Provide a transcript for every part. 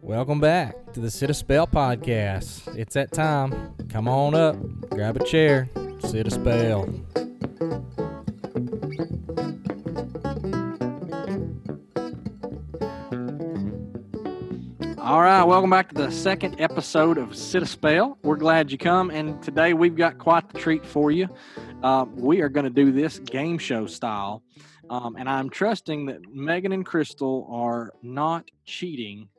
Welcome back to the Sit a Spell podcast. It's that time. Come on up, grab a chair, sit a spell. All right, welcome back to the second episode of Sit a Spell. We're glad you come, and today we've got quite the treat for you. Uh, we are going to do this game show style, um, and I'm trusting that Megan and Crystal are not cheating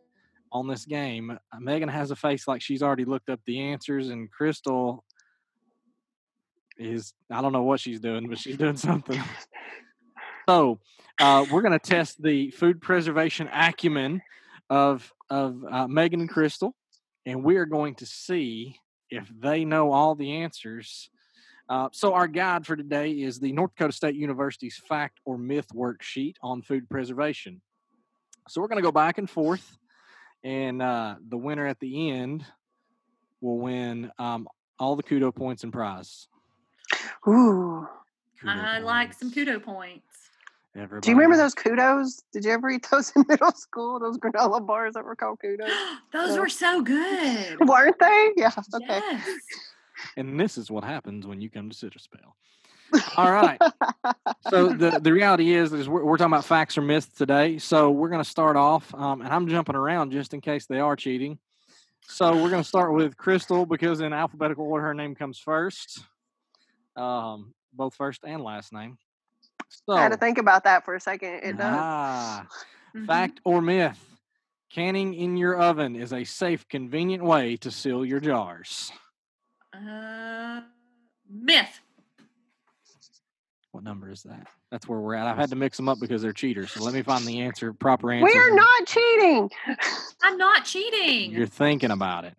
on this game. Uh, Megan has a face like she's already looked up the answers, and Crystal is I don't know what she's doing, but she's doing something. so uh, we're going to test the food preservation acumen of of uh, Megan and Crystal, and we are going to see if they know all the answers. Uh, so our guide for today is the North Dakota State University's fact or myth worksheet on food preservation. So we're going to go back and forth, and uh, the winner at the end will win um, all the kudo points and prize. Ooh. Kudo I like some kudo points. Do you remember those kudos? Did you ever eat those in middle school? Those granola bars that were called kudos? Those Yeah. were so good. Weren't they? Yeah. Okay. Yes. And this is what happens when you come to Sit a Spell. All right. so the, the reality is, is we're, we're talking about facts or myths today. So we're going to start off, um, and I'm jumping around just in case they are cheating. So we're going to start with Crystal because in alphabetical order, her name comes first, um, both first and last name. So, I had to think about that for a second. It does. ah, Mhm. fact or myth? Canning in your oven is a safe, convenient way to seal your jars. Uh, myth. What number is that? That's where we're at. I've had to mix them up because they're cheaters. So let me find the answer, proper answer. We are not cheating. I'm not cheating. You're thinking about it.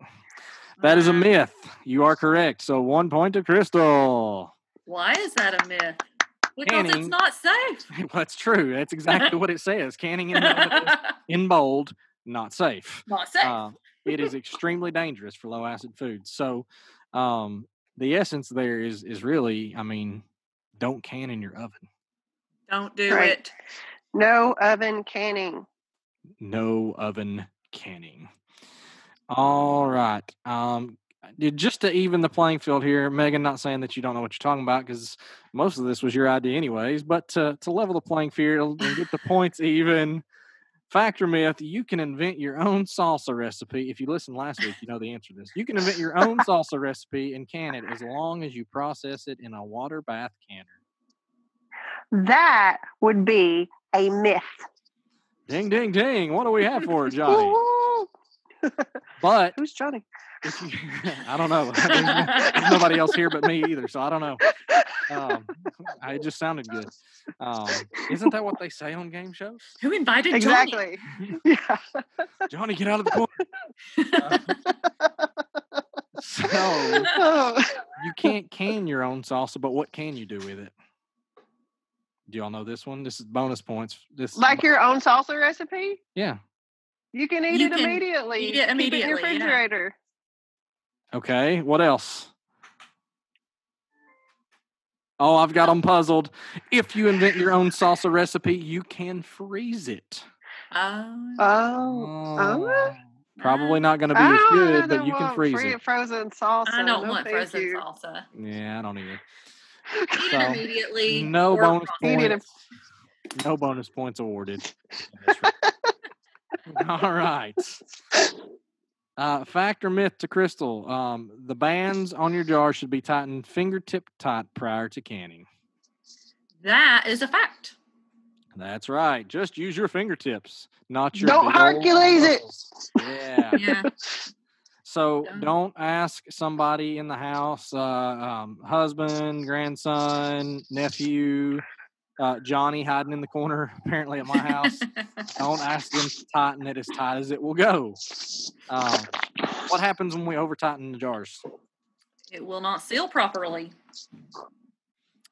That is a Uh, myth. You are correct. So one point to Crystal. Why is that a myth? Because Canning- it's not safe. That's true. That's exactly what it says. Canning in, the oven is in bold, not safe. not safe. Uh, it is extremely dangerous for low acid foods. So um, the essence there is is really, I mean, don't can in your oven. Don't do Right. it. No oven canning. no oven canning. All right. Um, just to even the playing field here, Megan, not saying that you don't know what you're talking about because most of this was your idea, anyways, but to, to level the playing field and get the points even, factor myth, you can invent your own salsa recipe. If you listened last week, you know the answer to this. You can invent your own salsa recipe and can it as long as you process it in a water bath canner. That would be a myth. Ding, ding, ding. What do we have for her, Johnny? Woo! But Who's Johnny? If you, I don't know. There's, there's nobody else here but me either, so I don't know. Um, I it just sounded good. Um, isn't that what they say on game shows? Who invited Johnny? Exactly. Yeah. Johnny, get out of the corner. Uh, so Oh. you can't can your own salsa, but what can you do with it? Do y'all know this one? This is bonus points. This like your own salsa recipe? yeah. You can eat You it can immediately. eat it Keep in your immediately, yeah. refrigerator. Okay. What else? Oh, I've got them puzzled. If you invent your own salsa recipe, you can freeze it. Oh, Oh. Oh. oh. Probably not going to be I as ah, good, but you can freeze free- it. Frozen salsa. I don't no want frozen you. salsa. Yeah, I don't either. Eat So, it immediately. no bonus process You need a- points. No bonus points awarded. All right. Uh, fact or myth to Crystal: um, the bands on your jar should be tightened fingertip tight prior to canning. That is a fact. That's right. Just use your fingertips, not your. Don't Hercules it. Yeah. Yeah. So Don't. don't ask somebody in the house, uh, um, husband, grandson, nephew, uh, Johnny hiding in the corner, apparently at my house. don't ask them to tighten it as tight as it will go. Um, what happens when we over tighten the jars? it will not seal properly.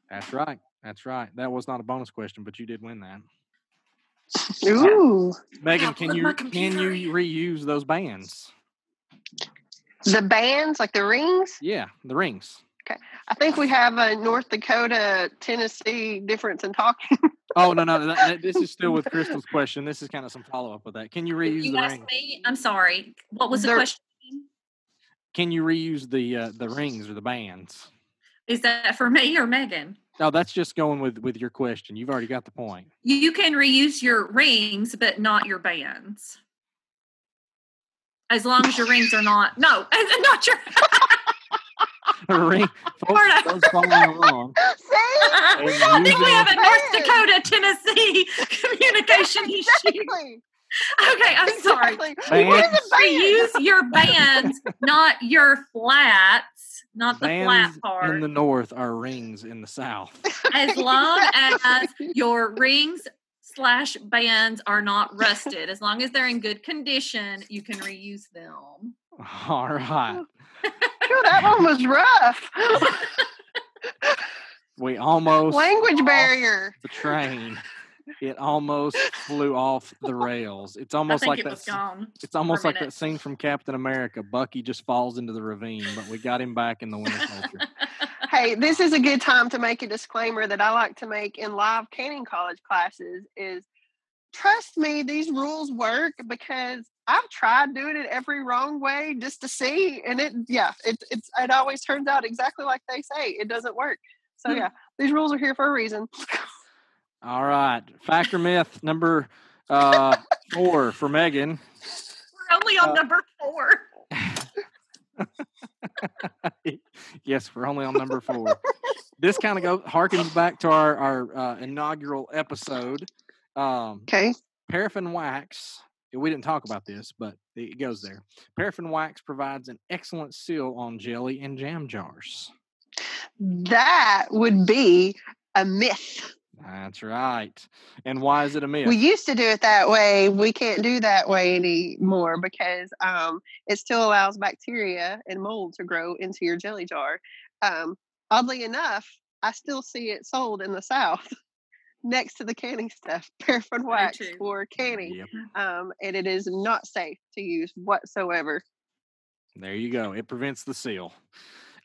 That's right. That's right. That was not a bonus question, but you did win that. Ooh. Megan, can you can you reuse those bands? The bands, like the rings. Yeah, the rings. I think we have a North Dakota, Tennessee difference in talking. Oh no, no, that, that- this is still with Crystal's question. This is kind of some follow up with that. Can you reuse you the ring? me. I'm sorry. What was the There- question? Can you reuse the uh, the rings or the bands? Is that for me or Megan? No, that's just going with with your question. You've already got the point. You, you can reuse your rings, but not your bands. As long as your rings are not no, not your. Ring, folks, Florida. those following along. See? I think we have a North Dakota, Tennessee communication issue. Okay, I'm sorry. Exactly. What is Bands. a band? Reuse your bands, not your flats, not the flat part. in the north are rings in the south. as long as your rings slash bands are not rusted, as long as they're in good condition, you can reuse them. All right. Phew, that one was rough. We almost Language barrier. The train. It almost flew off the rails. It's almost like that. gone. It's almost like minute. that scene from Captain America. Bucky just falls into the ravine, but we got him back in the Winter Soldier. Hey, this is a good time to make a disclaimer that I like to make in live canning college classes is trust me, these rules work because I've tried doing it every wrong way just to see and it yeah, it it's it always turns out exactly like they say. It doesn't work. So Hmm. yeah, these rules are here for a reason. All right. Factor myth number uh, four for Megan. We're only on Uh, number four. yes, we're only on number four. this kind of goes harkens back to our our uh, inaugural episode. Um, Okay. paraffin wax. We didn't talk about this, but it goes there. Paraffin wax provides an excellent seal on jelly and jam jars. That would be a myth. That's right. And why is it a myth? We used to do it that way. We can't do that way anymore because um, it still allows bacteria and mold to grow into your jelly jar. Um, oddly enough, I still see it sold in the South next to the canning stuff, paraffin wax for canning. Yep. Um, and it is not safe to use whatsoever. There you go. It prevents the seal.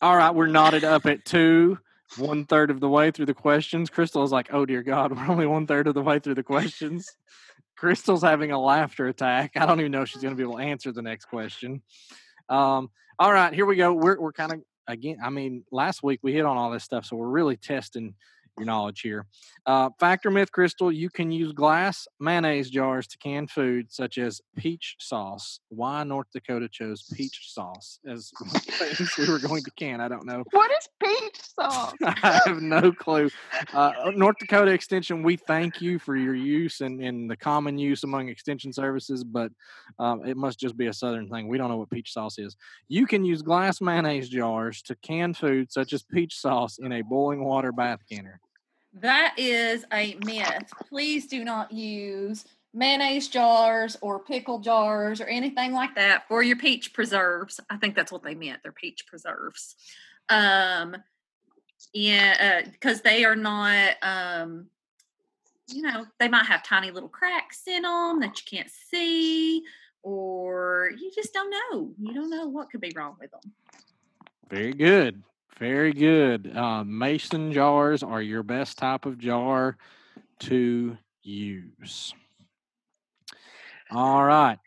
All right, we're knotted up at two, one third of the way through the questions. Crystal is like, "Oh dear God, we're only one third of the way through the questions." Crystal's having a laughter attack. I don't even know if she's going to be able to answer the next question. Um, all right, here we go. We're we're kind of again. I mean, last week we hit on all this stuff, so we're really testing your knowledge here. Uh, factor myth, Crystal. You can use glass mayonnaise jars to can food, such as peach sauce. Why North Dakota chose peach sauce as one of the things we were going to can? I don't know. What is peach sauce? I have no clue. Uh, North Dakota Extension, we thank you for your use and, and the common use among extension services, but um, it must just be a Southern thing. We don't know what peach sauce is. You can use glass mayonnaise jars to can food such as peach sauce in a boiling water bath canner. That is a myth. Please do not use mayonnaise jars or pickle jars or anything like that for your peach preserves. I think that's what they meant. They're peach preserves. Um, yeah, because they are not. Um, you know, they might have tiny little cracks in them that you can't see, or you just don't know. You don't know what could be wrong with them. Very good. Very good. Uh, mason jars are your best type of jar to use. All right.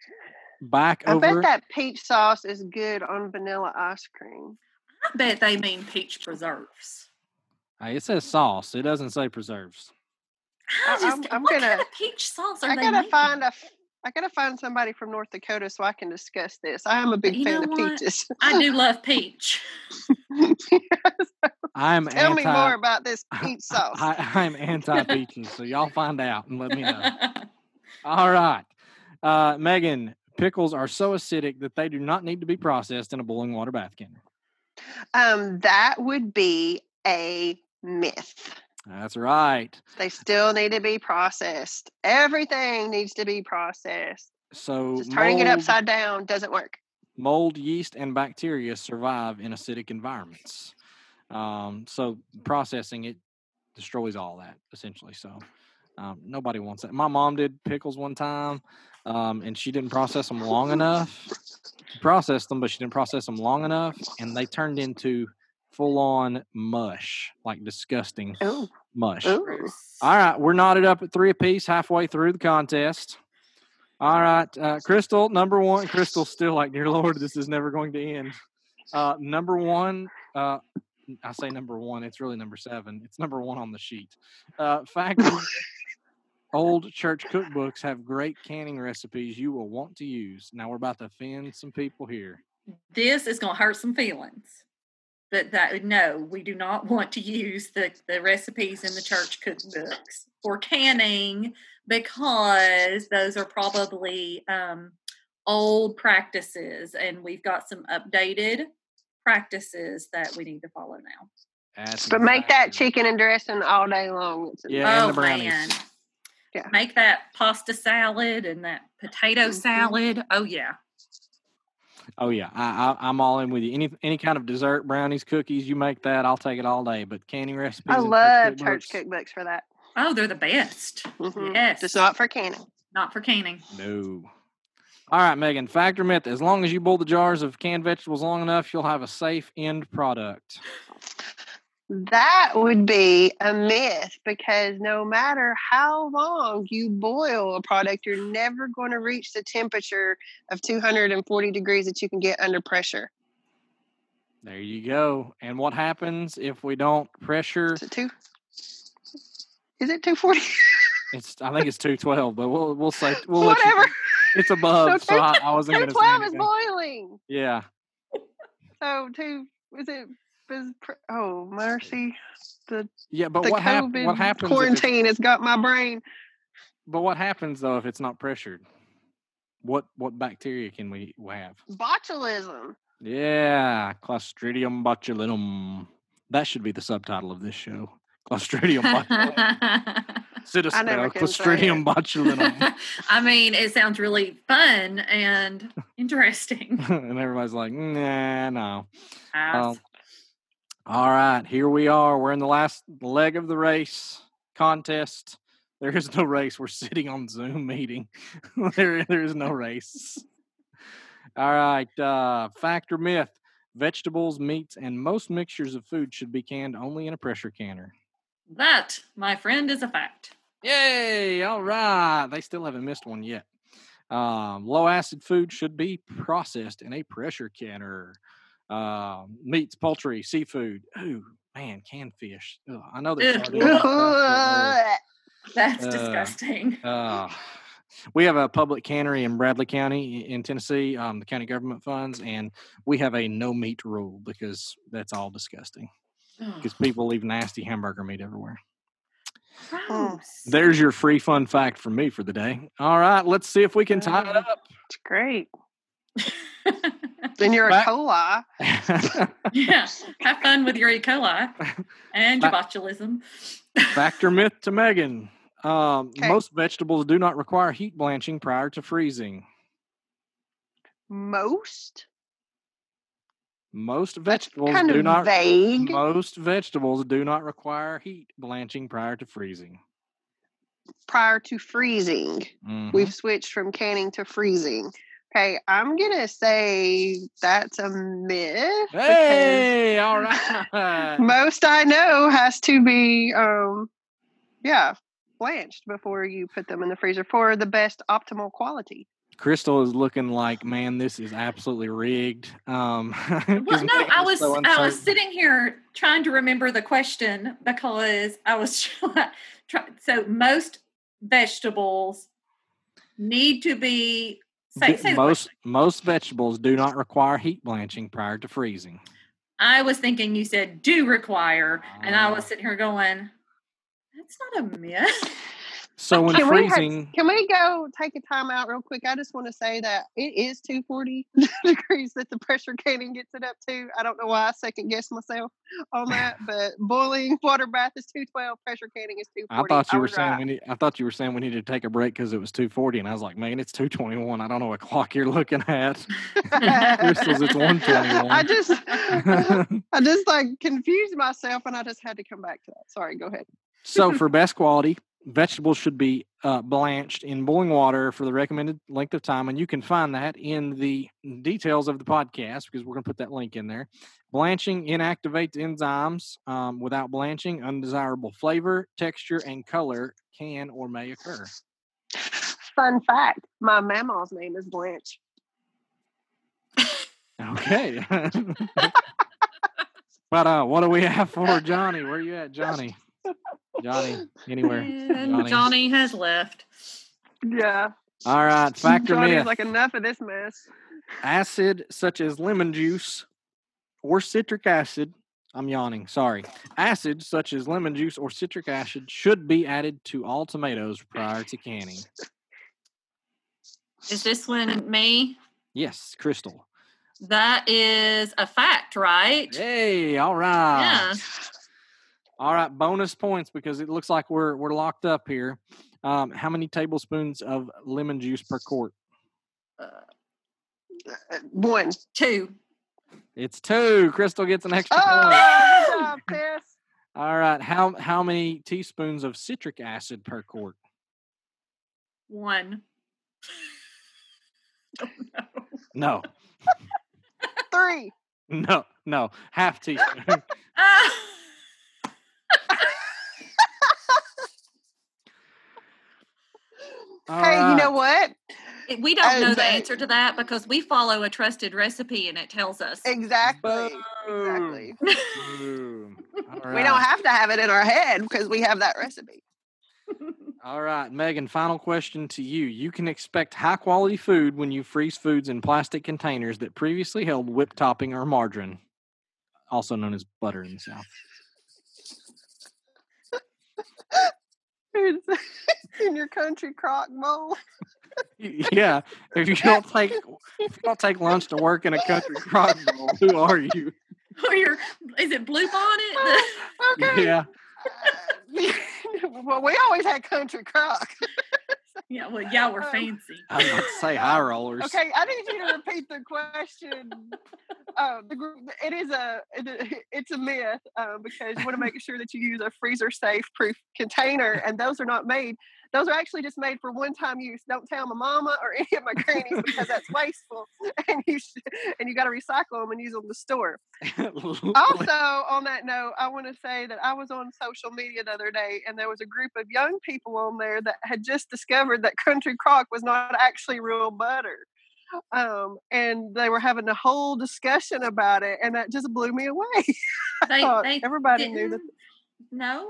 Back over I over. bet that peach sauce is good on vanilla ice cream. I bet they mean peach preserves. Hey, it says sauce. It doesn't say preserves. I I- just, I'm- I'm what gonna- of peach sauce are I they gotta making? find a. I gotta find somebody from North Dakota so I can discuss this. I am a big You fan of what? peaches. I do love peach. I'm Tell anti. me more about this peach sauce. I, I'm anti peaches, so y'all find out and let me know. All right, uh, Megan. Pickles are so acidic that they do not need to be processed in a boiling water bath canner. Um, that would be a myth. That's right. They still need to be processed. Everything needs to be processed. So Just turning it upside down doesn't work. Mold, yeast, and bacteria survive in acidic environments. Um, so processing it destroys all that essentially. So um, nobody wants that. My mom did pickles one time, um, and she didn't process them long enough. She processed them, but she didn't process them long enough, and they turned into full on mush, like disgusting. Oh, mush. Ooh. All right, we're knotted up at three apiece, halfway through the contest. All right, uh, Crystal, number one. Crystal still like, dear Lord, this is never going to end. Uh, number one, uh, I say number one. It's really number seven. It's number one on the sheet. Uh, fact: Old church cookbooks have great canning recipes you will want to use. Now we're about to offend some people here. This is going to hurt some feelings. But that no, we do not want to use the, the recipes in the church cookbooks for canning because those are probably um, old practices, and we've got some updated practices that we need to follow now. That's But make that chicken and dressing all day long. It's Yeah, and oh the brownies. man. Yeah. Make that pasta salad and that potato Mhm. salad. Oh yeah. Oh yeah, I, I, I'm all in with you. Any any kind of dessert, brownies, cookies, you make that, I'll take it all day. But canning recipes, I love church cookbooks, cookbooks for that. Oh, they're the best. Mhm. Yes. Just not for canning. Not for canning. No. All right, Megan. Fact or myth? As long as you boil the jars of canned vegetables long enough, you'll have a safe end product. That would be a myth because no matter how long you boil a product, you're never going to reach the temperature of 240 degrees that you can get under pressure. There you go. And what happens if we don't pressure? Is it two? Is it 240? It's I think it's two twelve, but we'll we'll say we'll let you- Whatever. it's above, so I, I wasn't going to say 212 is boiling. Yeah. So two is it? Is, pr- oh mercy! The Yeah, but the what, hap- COVID what happens? if it's- quarantine has got my brain. but what happens though if it's not pressured? What what bacteria can we have? Botulism. Yeah, Clostridium botulinum. That should be the subtitle of this show. Clostridium botulinum. Citizen, never uh, say Clostridium it. botulinum. I mean, it sounds really fun and interesting. and everybody's like, nah, no. Pass. All right, here we are. We're in the last leg of the race contest. There is no race. We're sitting on Zoom meeting. there, there is no race. All right. Uh, fact or myth? Vegetables, meats, and most mixtures of food should be canned only in a pressure canner. that, my friend, is a fact. Yay! All right. They still haven't missed one yet. Um, low acid food should be processed in a pressure canner. Um, meats, poultry, seafood. Ooh, man, canned fish. Ugh, I know there's Ugh. sardines and stuff, That's Uh, disgusting. uh, uh, we have a public cannery in Bradley County in Tennessee, um, the county government funds, and we have a no meat rule because that's all disgusting. Because people leave nasty hamburger meat everywhere. Gross. There's your free fun fact from me for the day. All right, let's see if we can tie it up. It's great. Then you're a Back- coli. yeah. Have fun with your E. coli and your botulism. Fact or myth to Megan. Um, 'Kay. Most vegetables do not require heat blanching prior to freezing. Most Most vegetables kind do not. vague. Most vegetables do not require heat blanching prior to freezing. prior to freezing. Mhm. We've switched from canning to freezing. Okay, I'm gonna say that's a myth. because Hey, all right. most I know has to be um yeah, blanched before you put them in the freezer for the best optimal quality. Crystal is looking like, man, this is absolutely rigged. Um, 'cause Well, no, I was so I was sitting here trying to remember the question because I was trying. So most vegetables need to be say, say most most vegetables do not require heat blanching prior to freezing. I was thinking you said do require, and I Ah. was sitting here going, "That's not a myth." So when Can we, freezing, can we go take a time out real quick? I just want to say that it is 240 degrees that the pressure canning gets it up to. I don't know why I second guess myself on that, but boiling water bath is 212, pressure canning is 240. I thought you were saying right. we need, I thought you were saying we needed to take a break because it was two forty, and I was like, man, it's two twenty one. I don't know what clock you're looking at. Crystals, it's 121. I just, I just like confused myself, and I just had to come back to that. Sorry, go ahead. so for best quality, vegetables should be uh, blanched in boiling water for the recommended length of time, and you can find that in the details of the podcast because we're going to put that link in there. Blanching inactivates enzymes. Um, without blanching, undesirable flavor, texture, and color can or may occur. Fun fact: My mama's name is Blanche. Okay. but uh, what do we have for Johnny? Where are you at, Johnny? Johnny, anywhere? Johnny. Johnny has left. Yeah, All right, factor Johnny's myth. like enough of this mess. acid such as lemon juice or citric acid. I'm yawning. Sorry. Acid such as lemon juice or citric acid should be added to all tomatoes prior to canning. Is this one me? Yes, Crystal. That is a fact, right? Hey, all right. Yeah. All right, bonus points because it looks like we're we're locked up here. Um, how many tablespoons of lemon juice per quart? Uh, One. Two. It's two. Crystal gets an extra Oh, point. good. All right. How how many teaspoons of citric acid per quart? One. No, Three. no, no. Half teaspoon. All hey, you know uh, what? We don't know the answer to that because we follow a trusted recipe and it tells us. Exactly. Boom. Exactly. Boom. All We don't have to have it in our head because we have that recipe. All right, Megan, final question to you. You can expect high quality food when you freeze foods in plastic containers that previously held whipped topping or margarine, also known as butter in the South. in your country crock bowl. Yeah, if you don't take if you don't take lunch to work in a country crock bowl, who are you? Or your, is it Blue Bonnet? okay. Yeah, well, we always had country crock. yeah, well, yeah, we're Um, fancy. I was about to say high rollers. Okay, I need you to repeat the question. Um, the, it is a it, it's a myth um, because you want to make sure that you use a freezer safe proof container, and those are not made. Those are actually just made for one time use. Don't tell my mama or any of my grannies because that's wasteful, and you should, and you got to recycle them and use them to store. Also, on that note, I want to say that I was on social media the other day, and there was a group of young people on there that had just discovered that country crock was not actually real butter. Um, and they were having a whole discussion about it, and that just blew me away. They, thought they everybody knew that No,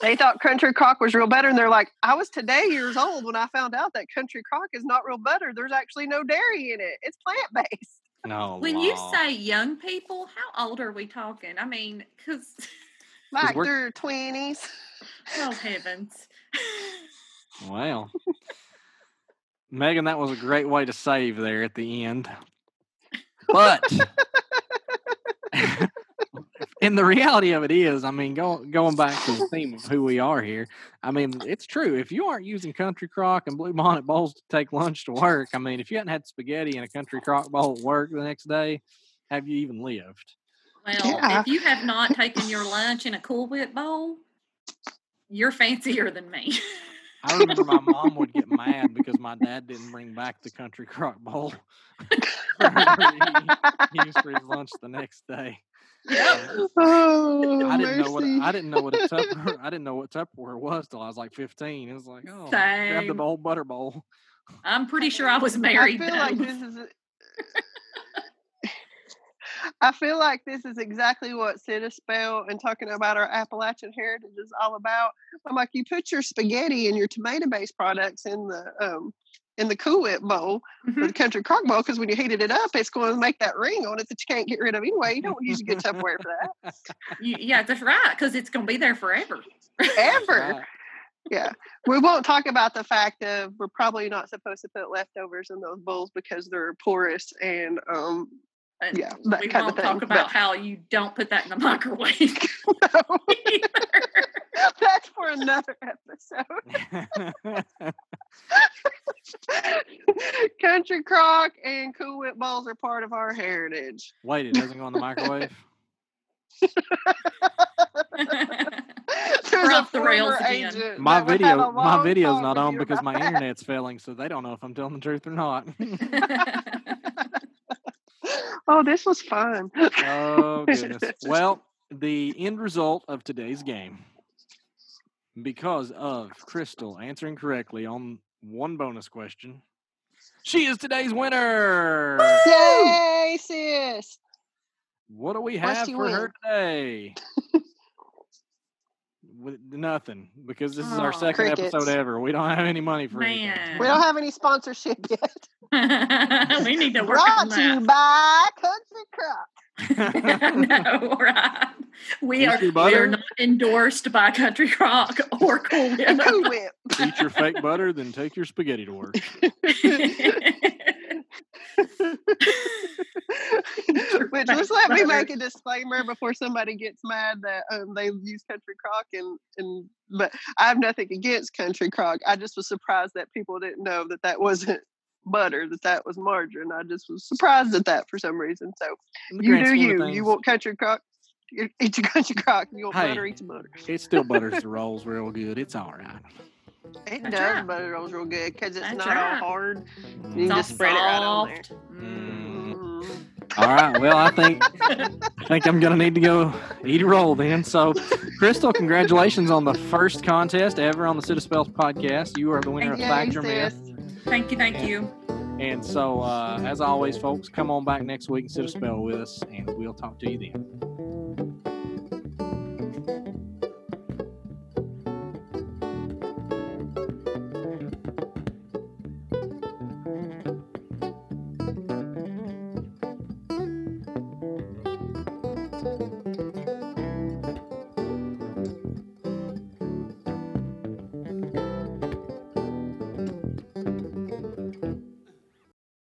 they thought country crock was real butter, and they're like, I was today years old when I found out that country crock is not real butter. There's actually no dairy in it. It's plant based. no. when you say young people, how old are we talking? I mean, because Like we're- their twenties. oh heavens, Well, Megan, that was a great way to save there at the end. But and the reality of it is, I mean, go, going back to the theme of who we are here, I mean, it's true. If you aren't using country crock and blue bonnet bowls to take lunch to work, I mean, if you hadn't had spaghetti in a country crock bowl at work the next day, have you even lived? well, Yeah. if you have not taken your lunch in a Cool Whip bowl, you're fancier than me. I remember my mom would get mad because my dad didn't bring back the country crock bowl. he used for his lunch the next day. Yep. oh, I didn't know what mercy. I didn't know what a Tupperware I didn't know what Tupperware was till I was like fifteen. It was like, oh, grab the bowl butter bowl. I'm pretty sure I was married. I feel though. like this is. I feel like this is exactly what Spell and talking about our Appalachian heritage is all about. I'm like, you put your spaghetti and your tomato-based products in the um, in the Cool Whip bowl or Mhm. the Country Crock bowl because when you heated it up, it's going to make that ring on it that you can't get rid of anyway. You don't use a good Tupperware for that yeah, that's right, because it's going to be there forever. ever. Yeah, we won't talk about the fact of we're probably not supposed to put leftovers in those bowls because they're porous and um, And Yeah, that we kind won't talk thing, about but- how you don't put that in the microwave. That's for another episode. Country crock and Cool Whip balls are part of our heritage. Wait, it doesn't go in the microwave. There's a off the rails former again. My that would have video, a my video's not on because my internet's failing, so they don't know if I'm telling the truth or not. Oh, this was fun. oh goodness. Well, the end result of today's game, because of Crystal answering correctly on one bonus question, she is today's winner. Yay, sis! What do we have she for her today? With- Nothing, because this is our Aw. second episode ever. We don't have any money for anything. We don't have any sponsorship yet. we need to work Brought on to you that. by Country Crock. no, right. We Eat are, we are not endorsed by Country Crock or Cool And Cool Whip. Whip. Eat your fake butter, then take your spaghetti to work. Which just let me make a disclaimer before somebody gets mad that um, they use Country Crock and and but I have nothing against Country Crock. I just was surprised that people didn't know that that wasn't butter, that that was margarine. I just was surprised at that for some reason. So you grand do you. You want Country Crock? you Eat your Country Crock. You want Hey. butter? Eat your butter. It still butters the rolls real good. It's all right. It That's does right. butter rolls real good because it's That's not right. all hard. Mm. You It's all just spread it right on there. soft. Mm. Mm. All right. Well, I think I think I'm gonna need to go eat a roll then. So, Crystal, congratulations on the first contest ever on the City Spells podcast. You are the winner of Yay, Factor sis. Myth. Thank you, thank you. And so, uh, as always, folks, come on back next week and sit a spell with us, and we'll talk to you then.